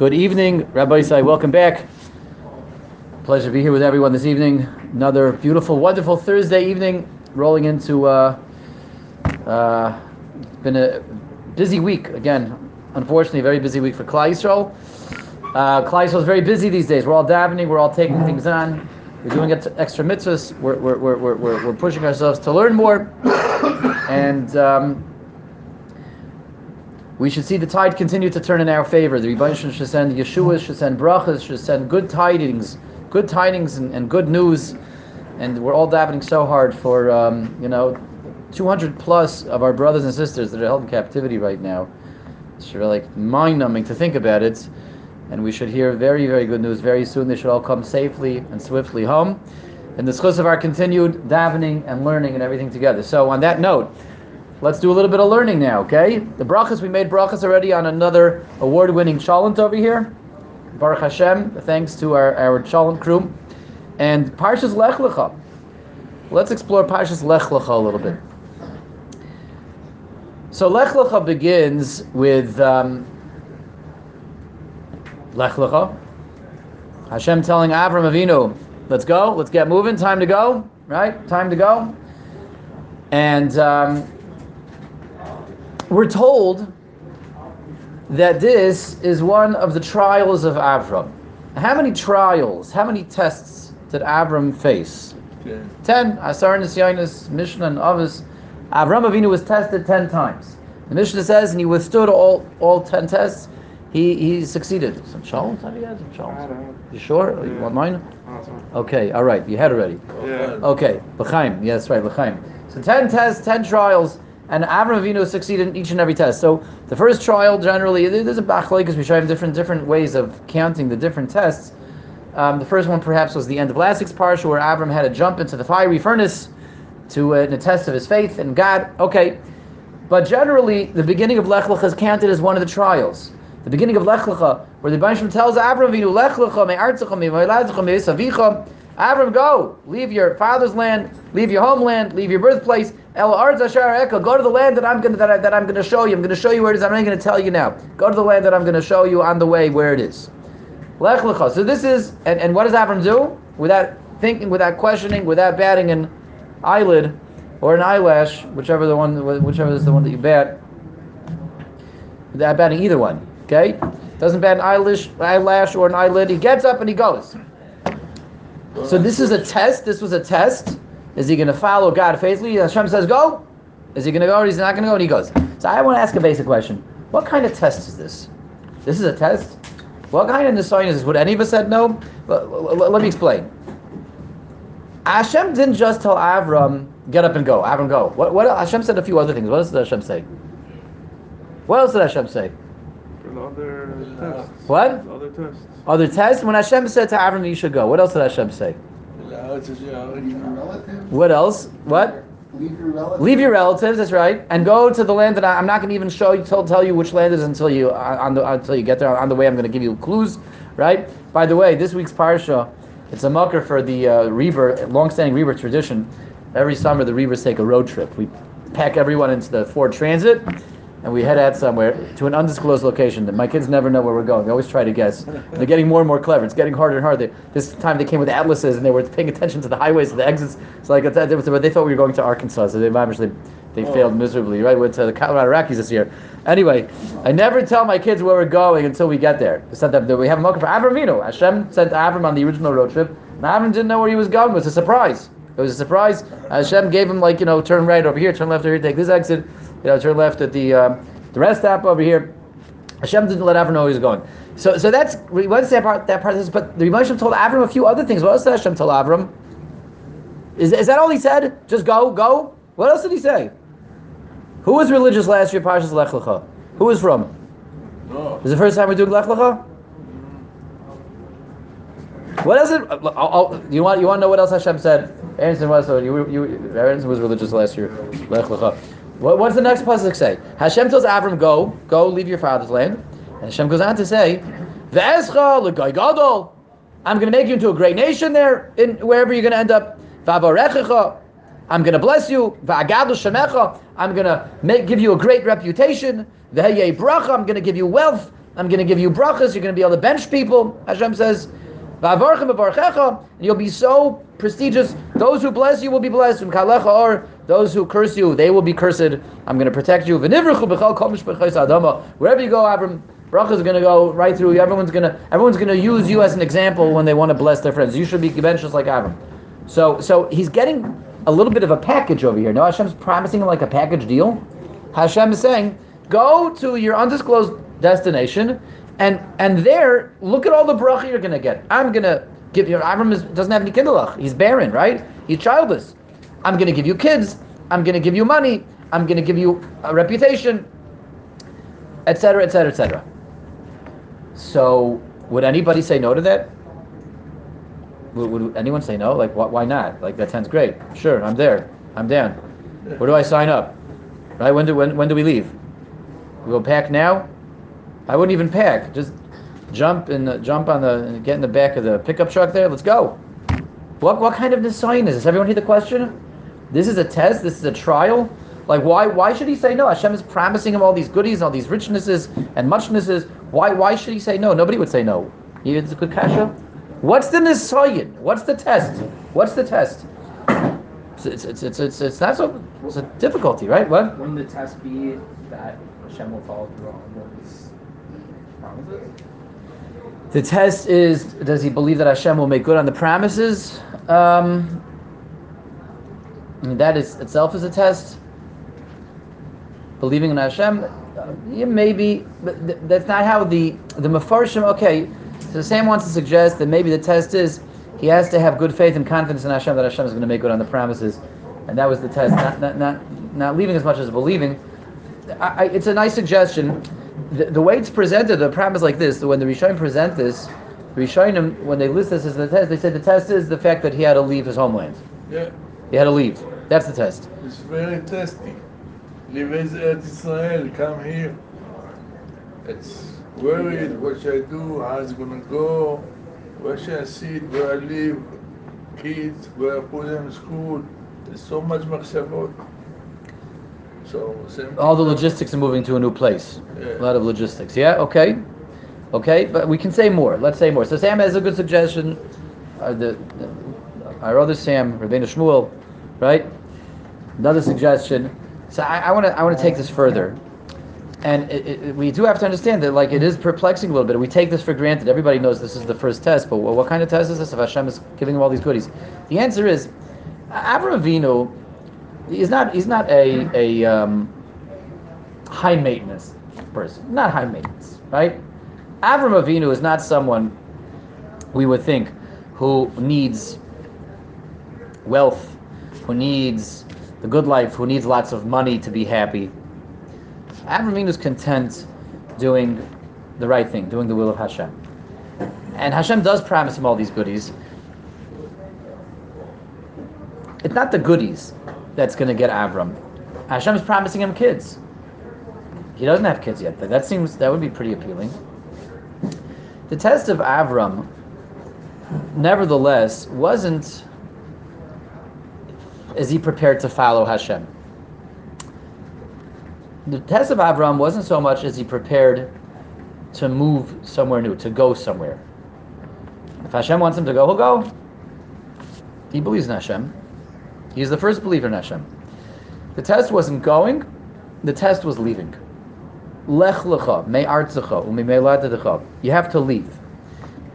Good evening, Rabbi Isai. Welcome back. Pleasure to be here with everyone this evening. Another beautiful, wonderful Thursday evening, rolling into. Uh, uh, been a busy week again. Unfortunately, a very busy week for Klal Yisrael. Uh, Klal Yisrael is very busy these days. We're all davening. We're all taking things on. We're doing extra mitzvahs. We're, we're, we're, we're, we're pushing ourselves to learn more, and. Um, we should see the tide continue to turn in our favor. The Rebbeinu should send Yeshua, should send brachas, should send good tidings, good tidings and, and good news. And we're all davening so hard for, um, you know, 200 plus of our brothers and sisters that are held in captivity right now. It's really like mind-numbing to think about it. And we should hear very, very good news very soon. They should all come safely and swiftly home. And the of our continued davening and learning and everything together. So on that note, Let's do a little bit of learning now, okay? The brachas, we made brachas already on another award-winning cholent over here. Baruch Hashem, thanks to our, our cholent crew. And Parshas Lech Lecha. Let's explore Parshas Lech Lecha a little bit. So Lech Lecha begins with um, Lech Lecha. Hashem telling Avram Avinu, let's go, let's get moving, time to go, right? Time to go. And um, we're told that this is one of the trials of Avram. How many trials, how many tests did Avram face? Ten. Ten. Asar Nisyanis, Mishnah, and Avos. Avram Avinu was tested ten times. The Mishnah says, and he withstood all, all ten tests. He he succeeded. Some challenge have you had? Some challenge? You sure? Yeah. You want mine? Okay, all right. You had already. Yeah. Okay, L'chaim. Yes, right, L'chaim. So ten tests, ten trials and Avram Avinu succeeded in each and every test. So the first trial generally there's a bachlay because we show different different ways of counting the different tests. Um, the first one perhaps was the end of last week's parsha where Avram had to jump into the fiery furnace to uh, a test of his faith and God. Okay, but generally the beginning of Lech Lecha is counted as one of the trials. The beginning of Lech Lecha, where the Banshim tells Avram Avinu Lech Lecha me Artzecha me Vayladzecha me Savicha. Avram, go, leave your father's land, leave your homeland, leave your birthplace, El go to the land that I'm gonna that, I, that I'm gonna show you. I'm gonna show you where it is. I'm not gonna tell you now. Go to the land that I'm gonna show you on the way where it is. Lech lecha. So this is and, and what does Avram do? Without thinking, without questioning, without batting an eyelid or an eyelash, whichever the one whichever is the one that you bat. Without batting either one. Okay? Doesn't bat an eyelash eyelash or an eyelid. He gets up and he goes. So this is a test. This was a test is he going to follow God faithfully? Hashem says go. Is he going to go or he's not going to go? And he goes. So I want to ask a basic question. What kind of test is this? This is a test? What kind of design is this? Would any of us said no? Let me explain. Hashem didn't just tell Avram, get up and go. Avram, go. What, what Hashem said a few other things. What else did Hashem say? What else did Hashem say? Other tests. What? Other tests. Other tests? When Hashem said to Avram, you should go. What else did Hashem say? What else? What? Leave your relatives. Leave your relatives. That's right, and go to the land that I, am not going to even show you, tell, tell you which land is until you uh, on the until you get there. On the way, I'm going to give you clues. Right. By the way, this week's parsha, it's a mucker for the uh, Reber, long-standing tradition. Every summer, the Rebers take a road trip. We pack everyone into the Ford Transit and we head out somewhere to an undisclosed location. that My kids never know where we're going. They always try to guess. They're getting more and more clever. It's getting harder and harder. This time they came with atlases and they were paying attention to the highways, to the exits. It's like they thought we were going to Arkansas, so they obviously they oh. failed miserably. Right, went to the Colorado Rockies this year. Anyway, I never tell my kids where we're going until we get there. We sent them. We have a mocker for Avram Avinu. Hashem sent Avram on the original road trip, and Avram didn't know where he was going. It was a surprise. It was a surprise. Hashem gave him like you know, turn right over here, turn left over here, take this exit. You know, turn left at the. Um, the rest stop over here, Hashem didn't let Avram know he was going. So, so that's we want to that part. That part of this, but the Rebbe told Avram a few other things. What else did Hashem tell Avram? Is, is that all he said? Just go, go. What else did he say? Who was religious last year? Parshas Lech Lecha. Who was from? No. Is the first time we're doing Lech Lecha? What else? It, I'll, I'll, you want you want to know what else Hashem said? Aaron was so you, you Aaron was religious last year. Lech Lecha. What, what does the next pasuk say? Hashem tells Avram, "Go, go, leave your father's land." And Hashem goes on to say, "Ve'escha gadol." I'm going to make you into a great nation there, in wherever you're going to end up. Va'varechecha. I'm going to bless you. Shemecha. I'm going to make, give you a great reputation. Ve'yei bracha. I'm going to give you wealth. I'm going to give you brachas. You're going to be able to bench people. Hashem says, and you'll be so prestigious. Those who bless you will be blessed. Or those who curse you, they will be cursed. I'm going to protect you. Wherever you go, Abram, bracha is going to go right through you. Everyone's going to everyone's going to use you as an example when they want to bless their friends. You should be just like Abram. So so he's getting a little bit of a package over here. No, Hashem's promising him like a package deal. Hashem is saying, go to your undisclosed destination, and and there, look at all the bracha you're going to get. I'm going to give you. Avram is, doesn't have any kindlech. He's barren, right? He's childless. I'm going to give you kids. I'm going to give you money. I'm going to give you a reputation, etc., etc., etc. So, would anybody say no to that? Would, would anyone say no? Like, wh- why not? Like, that sounds great. Sure, I'm there. I'm down. Where do I sign up? Right? When do when, when do we leave? We go pack now. I wouldn't even pack. Just jump the, jump on the get in the back of the pickup truck there. Let's go. What what kind of design is this? Everyone hear the question? This is a test. This is a trial. Like why why should he say no? Hashem is promising him all these goodies, and all these richnesses and muchnesses. Why why should he say no? Nobody would say no. It's a good kasha. What's the nisayin? What's the test? What's the test? It's it's it's it's, it's not so it's a difficulty, right? What? Wouldn't the test be that Hashem will follow through on promises? The test is: Does he believe that Hashem will make good on the promises? Um, that is itself is a test. Believing in Hashem, yeah, maybe, but th- that's not how the the mefarshim. Okay, so Sam wants to suggest that maybe the test is he has to have good faith and confidence in Hashem that Hashem is going to make good on the promises, and that was the test. Not not not, not leaving as much as believing. I, I, it's a nice suggestion. The, the way it's presented, the problem is like this: when the Rishonim present this, the Rishonim, when they list this as the test, they said the test is the fact that he had to leave his homeland. Yeah, He had to leave. That's the test. it's very testing. Leave Eretz Israel, come here. It's worried what should I do, how it's gonna go, where should I sit, where I live, kids, where I put them in school. There's so much machshavot. So same All the logistics of moving to a new place. Yeah. A lot of logistics. Yeah. Okay. Okay. But we can say more. Let's say more. So Sam has a good suggestion. Uh, the, the- our other Sam, Rabbeinu Shmuel, right? Another suggestion. So I want to I want to take this further, and it, it, we do have to understand that like it is perplexing a little bit. We take this for granted. Everybody knows this is the first test, but what, what kind of test is this? If Hashem is giving him all these goodies, the answer is Avraham Avinu he's not he's not a a um, high maintenance person. Not high maintenance, right? Avram Avinu is not someone we would think who needs wealth, who needs the good life, who needs lots of money to be happy. Avram Avinu is content doing the right thing, doing the will of Hashem. And Hashem does promise him all these goodies. It's not the goodies that's going to get Avram. Hashem is promising him kids. He doesn't have kids yet. That seems that would be pretty appealing. The test of Avram, nevertheless, wasn't is he prepared to follow Hashem. The test of Avram wasn't so much as he prepared to move somewhere new, to go somewhere. If Hashem wants him to go, he'll go. He believes in Hashem. He's the first believer in Hashem. The test wasn't going, the test was leaving. Lech lecha, me artzecha, umi me ladedecha. You have to leave.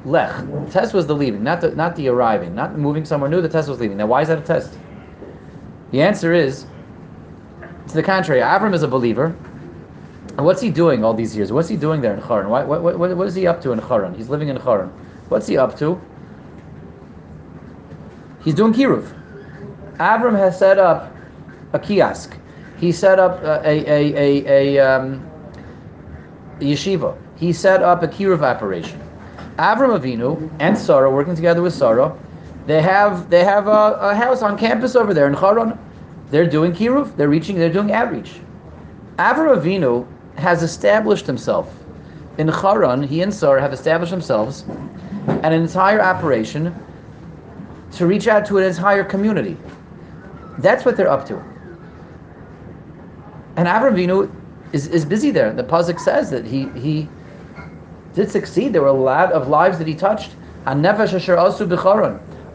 Lech. The test was the leaving, not the, not the arriving, not moving somewhere new. The test was leaving. Now, why is that a test? The answer is, to the contrary. Avram is a believer. And what's he doing all these years? What's he doing there in Haran? Why, what, what, what is he up to in Haran? He's living in Haran. What's he up to? He's doing kiruv. Avram has set up a kiosk. He set up a, a, a, a, a um, yeshiva. He set up a kiruv operation. Avram Avinu and Sarah, working together with Sarah, they have they have a, a house on campus over there in Haran. They're doing kiruv. They're reaching. They're doing outreach. Avram Avinu has established himself in Haran. He and Sarah have established themselves an entire operation to reach out to an entire community. That's what they're up to. And Avram Avinu is, is busy there. The Pasuk says that he he did succeed. There were a lot of lives that he touched. A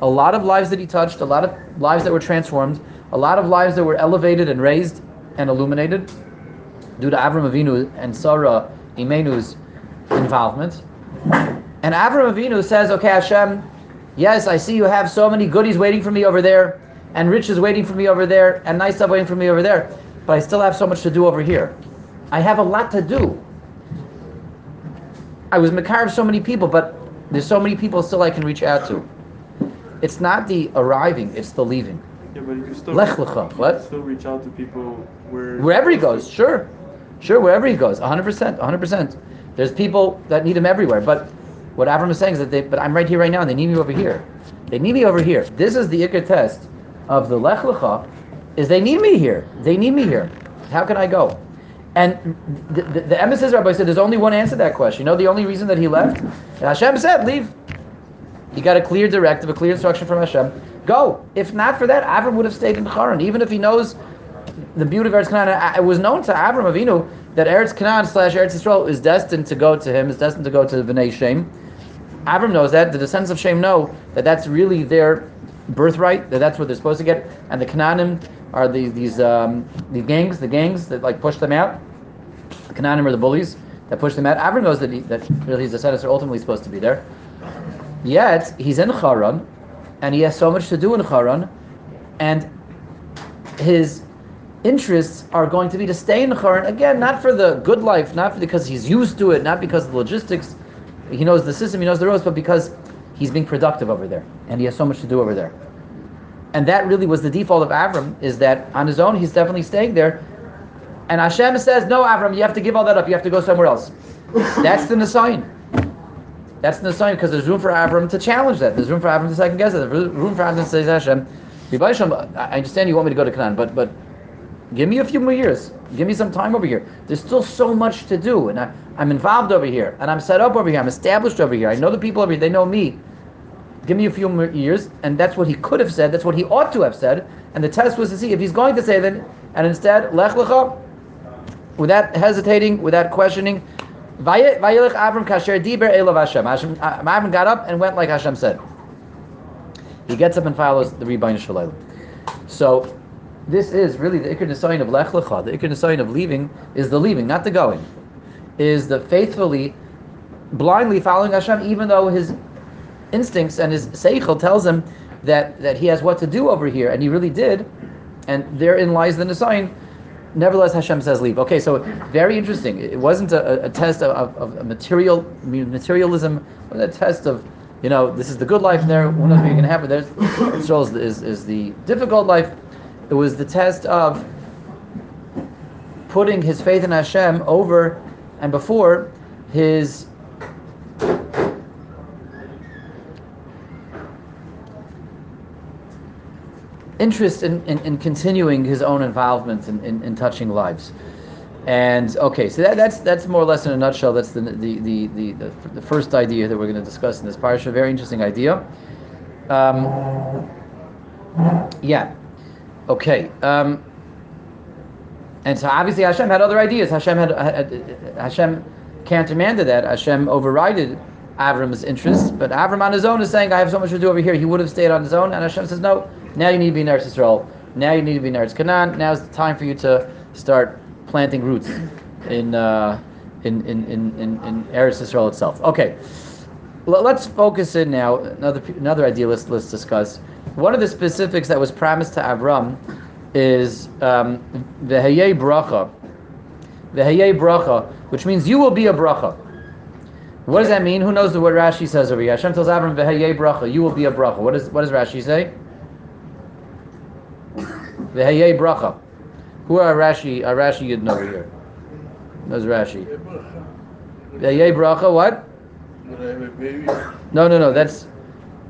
lot of lives that he touched, a lot of lives that were transformed, a lot of lives that were elevated and raised and illuminated due to Avram Avinu and Sarah Imenu's involvement. And Avram Avinu says, "Okay, Hashem, yes, I see you have so many goodies waiting for me over there, and Rich is waiting for me over there, and nice stuff waiting for me over there, but I still have so much to do over here. I have a lot to do. I was Makar of so many people, but there's so many people still I can reach out to. It's not the arriving, it's the leaving. Yeah, but you still, Lech lecha, you what? still reach out to people where Wherever he goes, sure. Sure, wherever he goes, 100%, 100%. There's people that need him everywhere, but what Avram is saying is that they, but I'm right here right now and they need me over here. They need me over here. This is the Iker test of the Lech Lecha, is they need me here. They need me here. How can I go? And the, the, the emissaries rabbi said there's only one answer to that question. You know the only reason that he left? And Hashem said, leave. He got a clear directive, a clear instruction from Hashem. Go. If not for that, Avram would have stayed in Haran. Even if he knows the beauty of Eretz Canaan, it was known to Avram Avinu that Eretz Canaan slash Eretz Yisrael is destined to go to him, is destined to go to Bnei Shem. Avram knows that. The descendants of Shem know that that's really their birthright, that that's what they're supposed to get. And the Canaanim are the, these um, the gangs, the gangs that like push them out. The Canaanim are the bullies that push them out. Avram knows that, he, that really his descendants are ultimately supposed to be there. Yet he's in Haran, and he has so much to do in Haran, and his interests are going to be to stay in Haran again, not for the good life, not because he's used to it, not because of the logistics, he knows the system, he knows the roads, but because he's being productive over there, and he has so much to do over there. And that really was the default of Avram, is that on his own he's definitely staying there. And Hashem says, No, Avram, you have to give all that up, you have to go somewhere else. That's the Nisayan. That's the sign because there's room for Avram to challenge that. There's room for Avram to second guess that. There's room for Avram to say, Hashem, I understand you want me to go to Canaan, but but give me a few more years. Give me some time over here. There's still so much to do, and I, I'm involved over here, and I'm set up over here. I'm established over here. I know the people over here. They know me. Give me a few more years, and that's what he could have said. That's what he ought to have said. And the test was to see if he's going to say that, and instead, lech lecha, without hesitating, without questioning, Vayelech Avram kasher diber elav Hashem. Hashem. Uh, Avram got up and went like Hashem said. He gets up and follows the Rebbeinu Shalom. So, this is really the Iker Nisayin of Lech Lecha. The Iker Nisayin of leaving is the leaving, not the going. Is the faithfully, blindly following Hashem, even though his instincts and his seichel tells him that, that he has what to do over here, and he really did. And therein lies the Nisayin nevertheless Hashem says leave. Okay, so very interesting. It wasn't a, a test of, of, of, material materialism. It a test of, you know, this is the good life there. What you're going to have? But there's Israel is, is, is the difficult life. It was the test of putting his faith in Hashem over and before his interest in, in, in, continuing his own involvement in, in, in, touching lives. And okay, so that, that's that's more or less in a nutshell. That's the the, the, the, the, the first idea that we're going to discuss in this parsha. Very interesting idea. Um, yeah. Okay. Um, and so obviously Hashem had other ideas. Hashem had, had Hashem countermanded that. Hashem overrided Avram's interests, but Avram on his own is saying, "I have so much to do over here." He would have stayed on his own, and Hashem says, "No, now you need to be in Eretz Yisrael. Now you need to be in Eretz Canaan. Now's the time for you to start planting roots in uh, in, in, in, in, in Eretz Yisrael itself." Okay, L- let's focus in now. Another another idea. Let's let's discuss. One of the specifics that was promised to Avram is um, the Hayei Bracha. The Hayei Bracha, which means you will be a bracha. What does that mean? Who knows the word Rashi says over here? Hashem tells Avram, "V'hayei bracha." You will be a bracha. What does what does Rashi say? V'hayei bracha. Who are Rashi? Are Rashi Yidden over here? Knows Rashi? V'hayei bracha. What? No, no, no. That's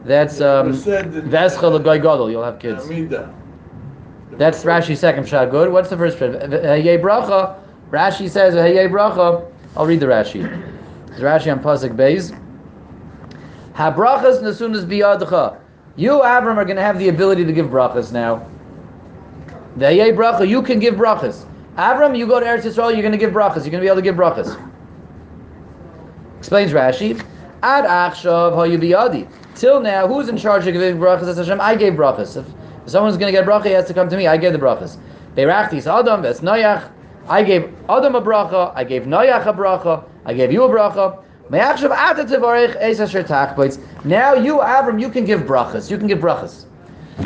that's um. Vescha gadol. You'll have kids. That's Rashi's second shot. Good. What's the first shot? V'hayei bracha. Rashi says V'hayei bracha. I'll read the Rashi. It's Rashi on Pasuk Beis. Habrachas nasunas biyadcha. You, Avram, are going to have the ability to give brachas now. The bracha, you can give brachas. Avram, you go to Eretz Yisrael, you're going to give brachas. You're going to be able to give brachas. Explains Rashi. Ad achshav hayu biyadi. Till now, who's in charge of giving brachas? As Hashem, I gave brachas. If, someone's going to get bracha, he has to come to me. I gave the brachas. Beirachtis Adam, Ves Noyach. I gave Adam a bracha. I gave Noyach a bracha. I gave you a bracha. Now you, Avram, you can give brachas. You can give brachas.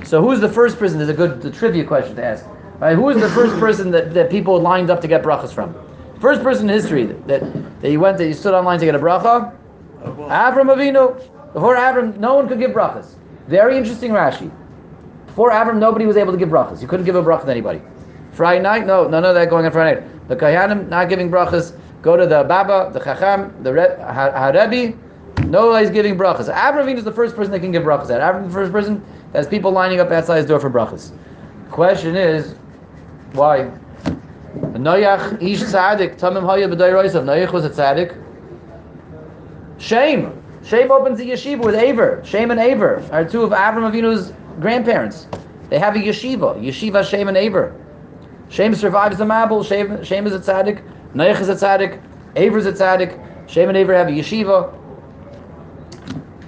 So who's the first person? There's a good the trivia question to ask. Right? Who is the first person that, that people lined up to get brachas from? First person in history that, that, that you went that you stood online to get a bracha? Avram Avinu. Before Avram, no one could give brachas. Very interesting Rashi. Before Avram, nobody was able to give brachas. You couldn't give a bracha to anybody. Friday night, no, none of that going on Friday night. The Kayanim not giving brachas. Go to the Baba, the Chacham, the Re- Ha- Harebi. Nobody's giving brachas. Avram Avinu is the first person that can give brachas. At Avram, the first person has people lining up outside his door for brachas. Question is, why? Noyach ish tzaddik tamim haya b'day roisav. Noyach was a tzaddik. Shem. Shem opens a yeshiva with Aver. Shem and Aver are two of Avram Avinu's grandparents. They have a yeshiva. Yeshiva Shem and Aver. Shem survives the Mabul. Shem, Shem is a tzaddik. Noach is a tzaddik. Aver is a tzaddik. Shem and Aver have a yeshiva.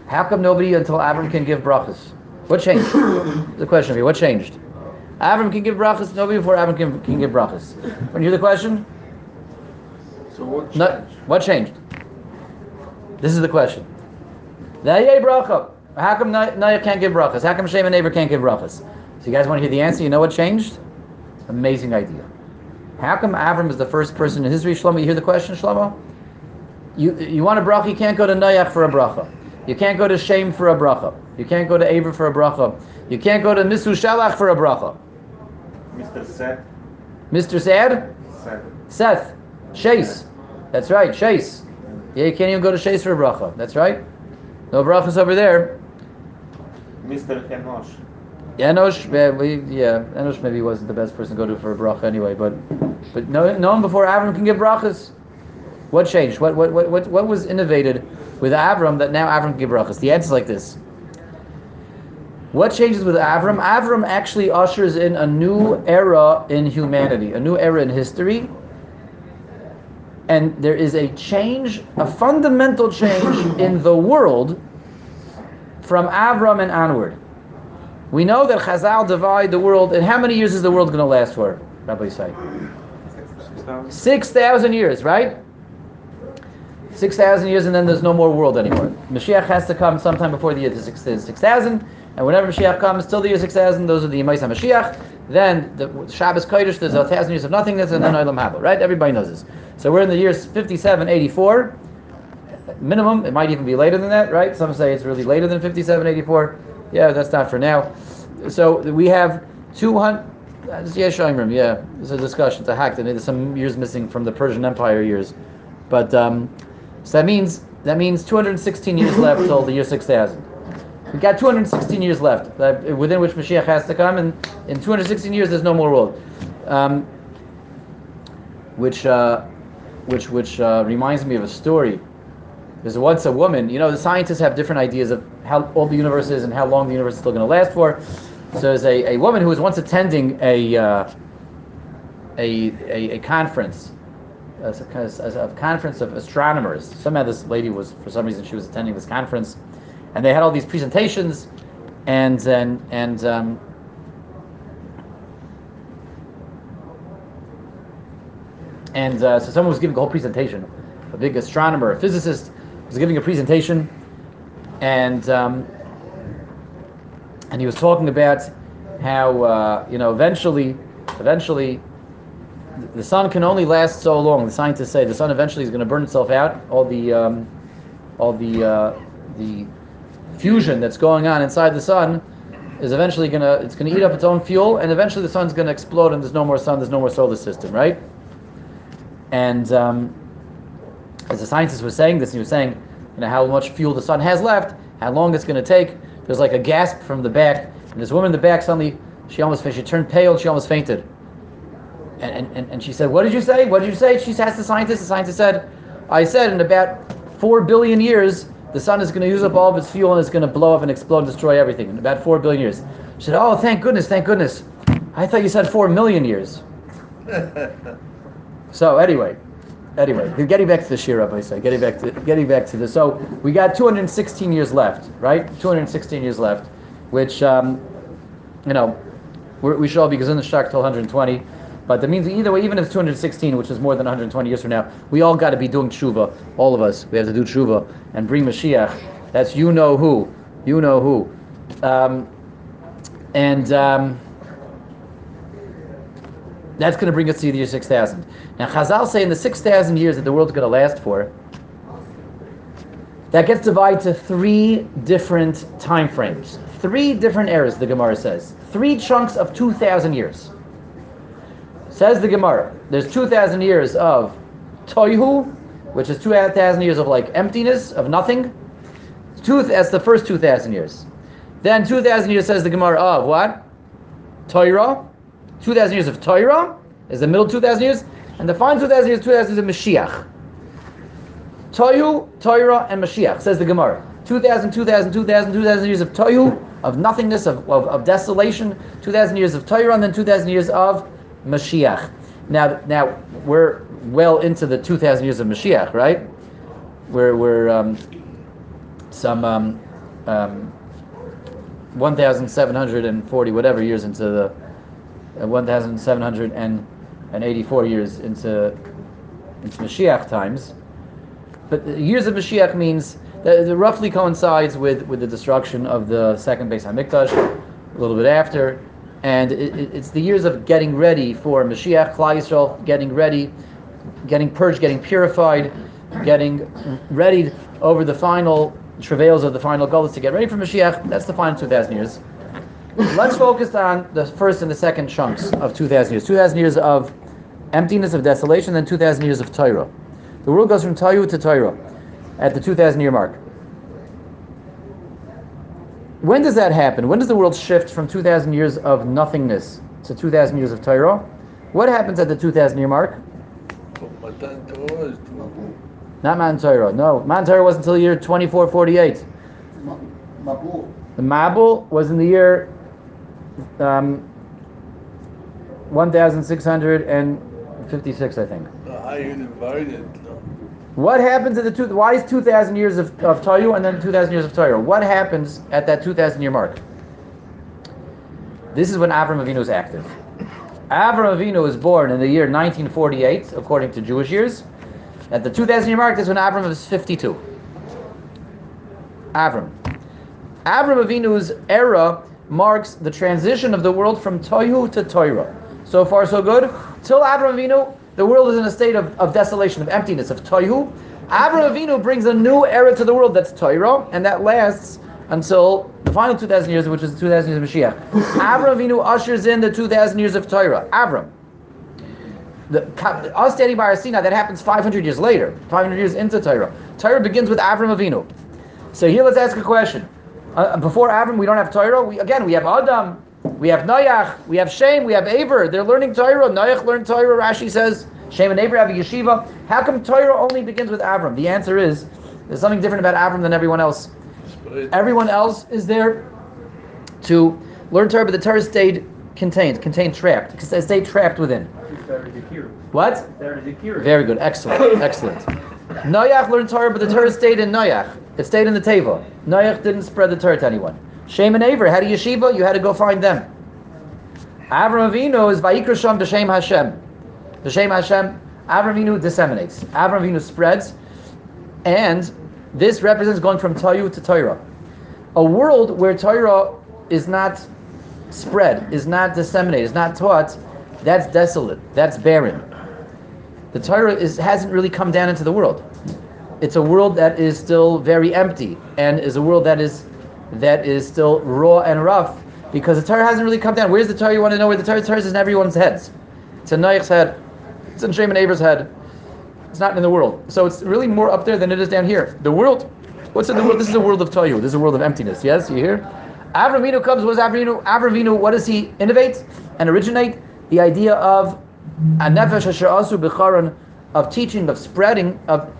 How come nobody until Avram can give brachas? What changed? the question of you. What changed? Avram can give brachas. Nobody before Avram can, can give brachas. When you hear the question, So what no, changed? what changed? This is the question. Bracha. How come Nayeh can't give brachas? How come Shem and Aver can't give brachas? So you guys want to hear the answer? You know what changed? Amazing idea. How come Avram is the first person in history? Shlomo, you hear the question, Shlomo? You you want a bracha? You can't go to Nayach for a bracha. You can't go to Shem for a bracha. You can't go to Aver for a bracha. You can't go to Mesushelach for a bracha. Mr. Seth. Mr. Sad? Seth. Seth, Shase. That's right, Shase. Yeah, you can't even go to Shase for a bracha. That's right. No brachas over there. Mr. Enosh. Enosh, yeah, Enosh maybe wasn't the best person to go to for a bracha anyway, but but no, no one before Avram can give brachas. What changed? What what what what, what was innovated with Avram that now Avram can give brachas? The answer is like this. What changes with Avram? Avram actually ushers in a new era in humanity, a new era in history. And there is a change, a fundamental change in the world from Avram and onward. We know that Chazal divide the world, and how many years is the world going to last for, Rabbi Say? 6,000. 6,000 years, right? 6,000 years and then there's no more world anymore. Mashiach has to come sometime before the year 6,000, and whenever Mashiach comes, till the year 6,000, those are the Yemais HaMashiach. Then the Shabbos Kodesh, there's a thousand years of nothingness, and then Olam Haba, right? Everybody knows this. So we're in the years 57, 84. Minimum, it might even be later than that, right? Some say it's really later than 57, 84. Yeah, that's not for now. So we have 200. uh, Yeah, Shoimrim, yeah. There's a discussion. It's a hack. There's some years missing from the Persian Empire years. But um, so that means that means 216 years left till the year 6000. We got 216 years left, uh, within which Mashiach has to come, and in 216 years there's no more world. Um, which uh, which which uh, reminds me of a story. There's once a woman. You know, the scientists have different ideas of how old the universe is and how long the universe is still going to last for. So there's a, a woman who was once attending a uh, a, a a conference as a, a conference of astronomers. Somehow this lady was, for some reason, she was attending this conference, and they had all these presentations, and and and um, and uh, so someone was giving a whole presentation. A big astronomer, a physicist, was giving a presentation, and um, and he was talking about how uh, you know eventually, eventually the sun can only last so long. The scientists say the sun eventually is going to burn itself out. All the um, all the uh, the fusion that's going on inside the sun is eventually going to it's going to eat up its own fuel, and eventually the sun's going to explode, and there's no more sun, there's no more solar system, right? And um, as the scientist was saying this, he was saying, you know, how much fuel the sun has left, how long it's going to take. There's like a gasp from the back, and this woman in the back suddenly she almost fainted. she turned pale, and she almost fainted. And, and, and she said, What did you say? What did you say? She asked the scientist. The scientist said, I said in about four billion years, the sun is going to use up all of its fuel and it's going to blow up and explode and destroy everything. In about four billion years. She said, Oh, thank goodness, thank goodness. I thought you said four million years. So, anyway, anyway, getting back to the Shira, I say, getting back to getting back to this. So we got 216 years left, right? 216 years left, which um, you know we should all be in the shock till 120. But that means either way, even if it's 216, which is more than 120 years from now, we all got to be doing tshuva. All of us, we have to do tshuva and bring Mashiach. That's you know who, you know who, um, and. Um, that's going to bring us to the year 6000. Now, Chazal say in the 6,000 years that the world's going to last for, that gets divided to three different time frames. Three different eras, the Gemara says. Three chunks of 2,000 years. Says the Gemara, there's 2,000 years of Toihu, which is 2,000 years of like emptiness, of nothing. Two, that's the first 2,000 years. Then 2,000 years says the Gemara of what? Torah, 2,000 years of Torah is the middle 2,000 years, and the final 2,000 years, 2,000 years of Mashiach. Toyu, Torah, and Mashiach, says the Gemara. 2,000, 2,000, 2,000, 2,000 years of Toyu, of nothingness, of, of, of desolation, 2,000 years of Torah, and then 2,000 years of Mashiach. Now, now we're well into the 2,000 years of Mashiach, right? We're, we're um, some um, um, 1,740 whatever years into the uh, 1,784 years into into Mashiach times. But the years of Mashiach means that it roughly coincides with, with the destruction of the second Beis Hamikdash, a little bit after, and it, it, it's the years of getting ready for Mashiach, Klal Yisrael, getting ready, getting purged, getting purified, getting ready over the final travails of the final goal is to get ready for Mashiach. That's the final 2,000 years. Let's focus on the first and the second chunks of 2,000 years. 2,000 years of emptiness, of desolation, then 2,000 years of Torah. The world goes from Tayu to Torah at the 2,000 year mark. When does that happen? When does the world shift from 2,000 years of nothingness to 2,000 years of Torah? What happens at the 2,000 year mark? Matan Torah is two. Not Matan Torah. No, Matan Torah wasn't until the year 2448. Mabul. The Mabul was in the year um, 1656, I think. Divide it? What happens at the two? Why is 2,000 years of, of Toyu and then 2,000 years of Torah? What happens at that 2,000 year mark? This is when Avram Avinu is active. Avram Avinu was born in the year 1948, according to Jewish years. At the 2,000 year mark, this is when Avram is 52. Avram. Avram Avinu's era marks the transition of the world from Tohu to Torah. So far, so good. Till Avram Avinu, the world is in a state of, of desolation, of emptiness, of Tohu. Avram Avinu brings a new era to the world that's Torah, and that lasts until the final 2,000 years, which is the 2,000 years of Mashiach. Avram Avinu ushers in the 2,000 years of Torah. Avram. The, us standing by Har Sinai, that happens 500 years later, 500 years into Torah. Torah begins with Avram Avinu. So here, let's ask a question. Uh, before Avram, we don't have Torah. We, again, we have Adam, we have Noach, we have Shem, we have Aver. They're learning Torah. Noach learned Torah. Rashi says Shem and Aver have a yeshiva. How come Torah only begins with Avram? The answer is there's something different about Avram than everyone else. Everyone else is there to learn Torah, but the Torah stayed contained, contained trapped. It stayed trapped within. There is a cure. What? There is cure. Very good. Excellent. Excellent. Noach learned Torah, but the Torah stayed in Noach. It stayed in the table. Noach didn't spread the Torah to anyone. Shem and Aver had a yeshiva, you had to go find them. Avram Avinu is Vayikra Sham B'Shem Hashem. B'Shem Hashem, Avram Avinu disseminates. Avram Avinu spreads, and this represents going from Toyu to Torah. A world where Torah is not spread, is not disseminated, is not taught, that's desolate, that's barren. The Torah is, hasn't really come down into the world. It's a world that is still very empty, and is a world that is that is still raw and rough, because the Torah hasn't really come down. Where's the Torah? You want to know where the Torah, the Torah is in everyone's heads. It's in Noach's head. It's in Shem and Aver's head. It's not in the world. So it's really more up there than it is down here. The world, what's in the world? This is a world of Toyu. This is a world of emptiness. Yes, you hear? Avramino comes. What is Avramino? Avramino. What does he innovate and originate? The idea of a nefesh asher asu b'charon, of teaching, of spreading, of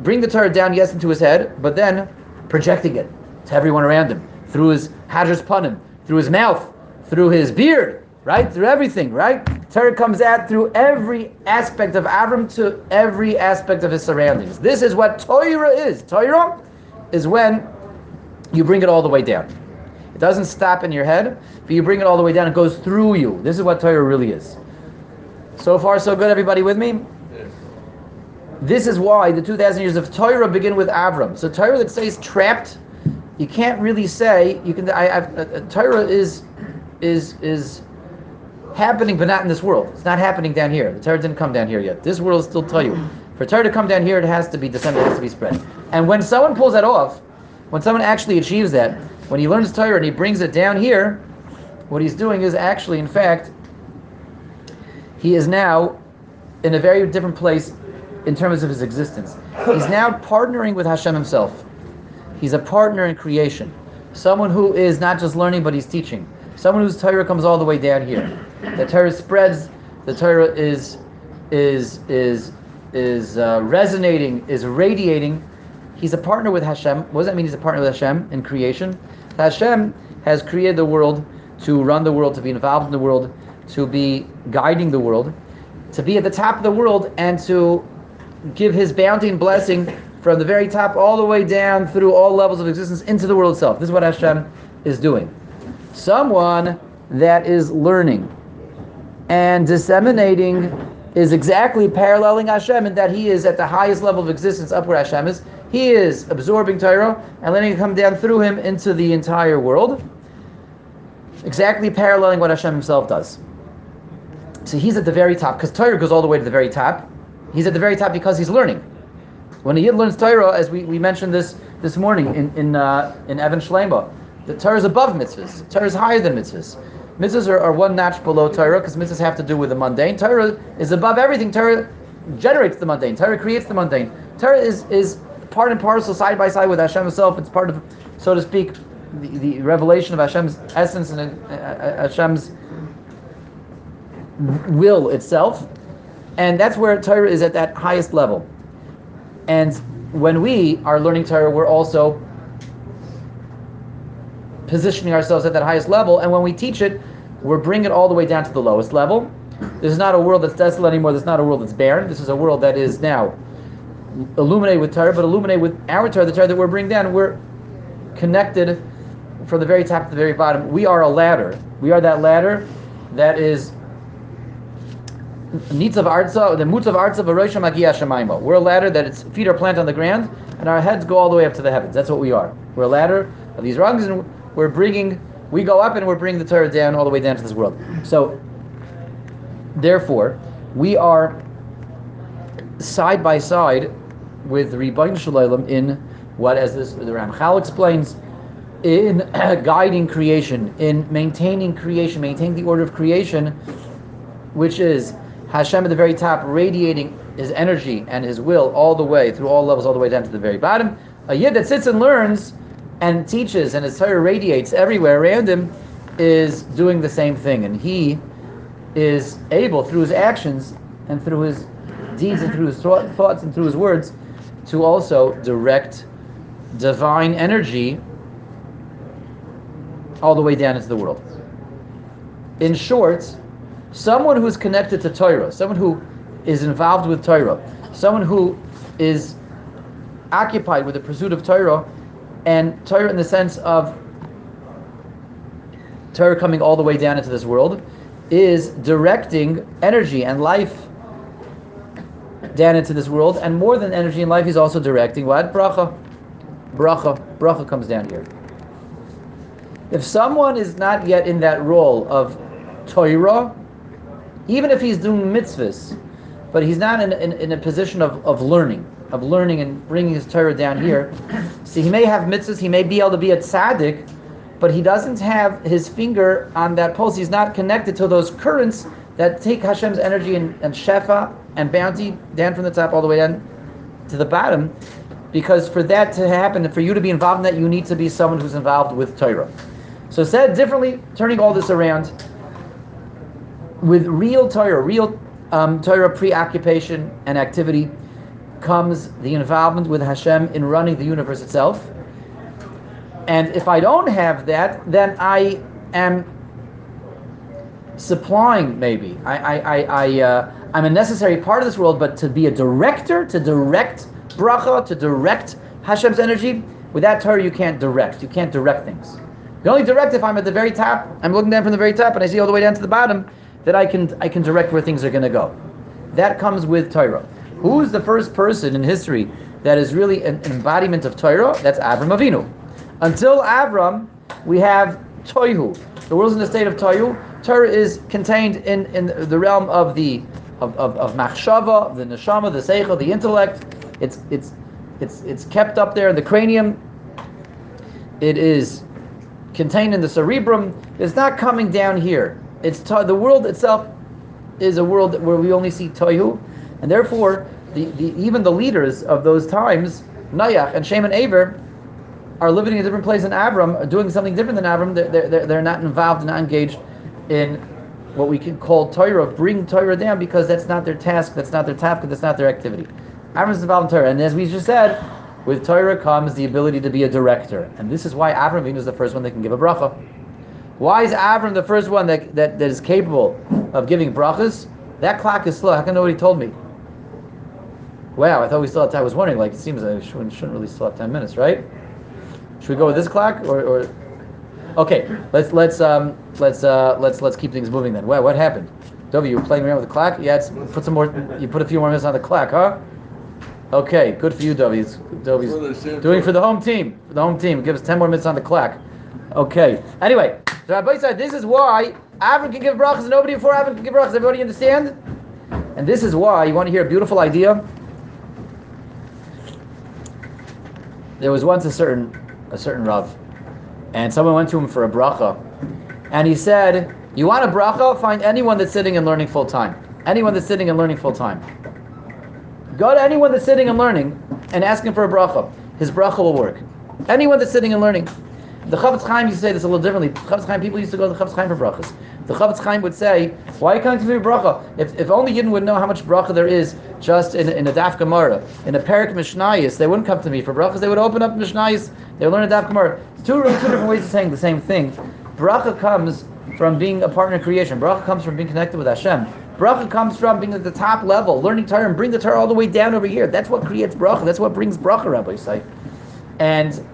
bring the Torah down, yes, into his head, but then projecting it to everyone around him through his hadras panim, through his mouth, through his beard, right? Through everything, right? Torah comes out through every aspect of Avram to every aspect of his surroundings. This is what Torah is. Torah is when you bring it all the way down. It doesn't stop in your head, but you bring it all the way down. It goes through you. This is what Torah really is. So far, so good. Everybody with me? Yes. This is why the 2,000 years of Torah begin with Avram. So Torah that says trapped, you can't really say you can. I, I, uh, Torah is is is happening, but not in this world. It's not happening down here. The Torah didn't come down here yet. This world is still Torah. For Torah to come down here, it has to be descended, it has to be spread. And when someone pulls that off, when someone actually achieves that, when he learns Torah and he brings it down here, what he's doing is actually, in fact, he is now in a very different place in terms of his existence. He's now partnering with Hashem himself. He's a partner in creation. Someone who is not just learning, but he's teaching. Someone whose Torah comes all the way down here. The Torah spreads. The Torah is is is is uh, resonating, is radiating. He's a partner with Hashem. What does that mean? He's a partner with Hashem in creation. Hashem has created the world to run the world, to be involved in the world, to be guiding the world, to be at the top of the world, and to give His bounty and blessing from the very top all the way down through all levels of existence into the world itself. This is what Hashem is doing. Someone that is learning and disseminating is exactly paralleling Hashem in that he is at the highest level of existence up where Hashem is. He is absorbing Torah and letting it come down through him into the entire world. Exactly paralleling what Hashem himself does. So he's at the very top, because Torah goes all the way to the very top. He's at the very top because he's learning. When a Yid learns Torah, as we, we mentioned this this morning in in, uh, in Even Shleimah, the Torah is above mitzvahs. Torah is higher than mitzvahs. Mitzvahs are, are one notch below Torah because mitzvahs have to do with the mundane. Torah is above everything. Torah generates the mundane. Torah creates the mundane. Torah is, is part and parcel, side by side with Hashem Himself. It's part of, so to speak, the, the revelation of Hashem's essence and uh, uh, Hashem's will itself. And that's where Torah is at that highest level. And when we are learning Torah, we're also positioning ourselves at that highest level. And when we teach it, we're bringing it all the way down to the lowest level. This is not a world that's desolate anymore. This is not a world that's barren. This is a world that is now illuminated with Torah, but illuminated with our Torah, the Torah that we're bringing down. We're connected from the very top to the very bottom. We are a ladder. We are that ladder that is of arza, the of arza v'roisha magia shemaimo. We're a ladder that its feet are planted on the ground, and our heads go all the way up to the heavens. That's what we are. We're a ladder of these rungs, and we're bringing, we go up and we're bringing the Torah down all the way down to this world. So, therefore, we are side by side with Rebbein Shalom in what, as this, the Ramchal explains, in guiding creation, in maintaining creation, maintaining the order of creation, which is Hashem at the very top, radiating his energy and his will all the way through all levels, all the way down to the very bottom. A yid that sits and learns and teaches, and his Torah radiates everywhere around him, is doing the same thing, and he is able through his actions and through his deeds and through his thoughts and through his words to also direct divine energy all the way down into the world. In short, someone who's connected to Torah, someone who is involved with Torah, someone who is occupied with the pursuit of Torah, and Torah in the sense of Torah coming all the way down into this world, is directing energy and life down into this world, and more than energy and life, he's also directing what? Bracha. Bracha. Bracha comes down here. If someone is not yet in that role of Torah, even if he's doing mitzvahs, but he's not in, in, in, a position of, of learning, of learning and bringing his Torah down here. See, he may have mitzvahs, he may be able to be a tzaddik, but he doesn't have his finger on that pulse. He's not connected to those currents that take Hashem's energy and, and shefa and bounty down from the top all the way down to the bottom. Because for that to happen, and for you to be involved in that, you need to be someone who's involved with Torah. So said differently, turning all this around, with real Torah, real um, Torah preoccupation and activity, comes the involvement with Hashem in running the universe itself. And if I don't have that, then I am supplying maybe. I, I, I, I uh, I'm a necessary part of this world, but to be a director, to direct bracha, to direct Hashem's energy, with that Torah you can't direct. You can't direct things. You only direct if I'm at the very top. I'm looking down from the very top and I see all the way down to the bottom that I can I can direct where things are going to go. That comes with Torah. Who is the first person in history that is really an, an embodiment of Torah? That's Avram Avinu. Until Avram, we have Toihu. The world's in a state of Toihu. Torah is contained in, in the realm of the of, of, of machshava, the neshama, the seichel, the intellect. It's it's it's it's kept up there in the cranium. It is contained in the cerebrum. It's not coming down here. It's the world itself is a world where we only see toihu, and therefore the, the even the leaders of those times, Nayach and Shem and Aver, are living in a different place than Abram, are doing something different than Abram. They're, they're, they're not involved, and not engaged in what we can call Torah, bring Torah down, because that's not their task, that's not their task, that's not their activity. Avram's involved in Torah, and as we just said, with Torah comes the ability to be a director, and this is why Avram is the first one that can give a bracha. Why is Avram the first one that, that, that is capable of giving brachas? That clock is slow. How can nobody told me? Wow, I thought we still had time. I was wondering, like, it seems like we shouldn't, shouldn't really still have 10 minutes, right? Should we go with this clock or, or Okay, let's let's um let's uh let's let's keep things moving then. Wow, what happened? Dovi, you were playing around with the clock? Yeah, it's, put some more you put a few more minutes on the clock, huh? Okay, good for you, Dovi's Dovi's doing for the home team. For the home team. Give us ten more minutes on the clock. Okay. Anyway, so Rabbi said this is why Avram can give brachas nobody before Avram can give brachas. Everybody understand? And this is why you want to hear a beautiful idea? There was once a certain a certain Rav, and someone went to him for a bracha, and he said, "You want a bracha? Find anyone that's sitting and learning full time. Anyone that's sitting and learning full time. Go to anyone that's sitting and learning, and ask him for a bracha. His bracha will work. Anyone that's sitting and learning." The Chofetz Chaim used to say this a little differently. The Chofetz Chaim people used to go to the Chofetz Chaim for brachas. The Chofetz Chaim would say, "Why are you coming to me for bracha? If, if only Yidden would know how much bracha there is just in, in a Daf Gemara, in a Perik Mishnayis, they wouldn't come to me for brachas. They would open up Mishnayis. They would learn a Daf Gemara. Two, two different ways of saying the same thing. Bracha comes from being a partner in creation. Bracha comes from being connected with Hashem. Bracha comes from being at the top level, learning Torah and bring the Torah all the way down over here. That's what creates bracha. That's what brings bracha, Rabbi say. And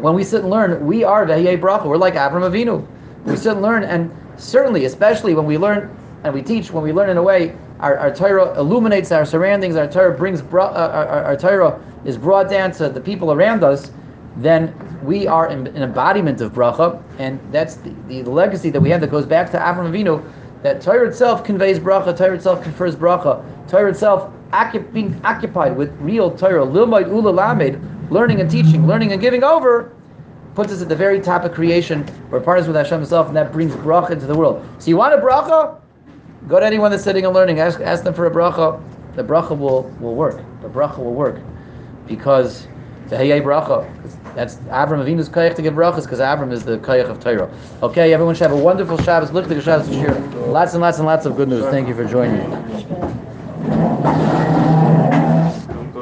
when we sit and learn, we are Vehiyei Bracha. We're like Avram Avinu. We sit and learn, and certainly, especially when we learn and we teach, when we learn in a way, our, our Torah illuminates our surroundings, our Torah brings, bra- uh, our, our Torah is brought down to the people around us, then we are an embodiment of bracha, and that's the, the legacy that we have that goes back to Avram Avinu, that Torah itself conveys bracha, Torah itself confers bracha, Torah itself being occupied with real Torah, lilmaid ula learning and teaching, learning and giving over, puts us at the very top of creation. We're partners with Hashem Himself, and that brings bracha into the world. So you want a bracha? Go to anyone that's sitting and learning. Ask, ask them for a bracha. The bracha will, will work. The bracha will work because the Hayei bracha. That's Avram Avinu's koyach to give brachas because Avram is the koyach of Torah. Okay, everyone should have a wonderful Shabbos. Look at the Shabbos this year. Lots and lots and lots of good news. Thank you for joining me.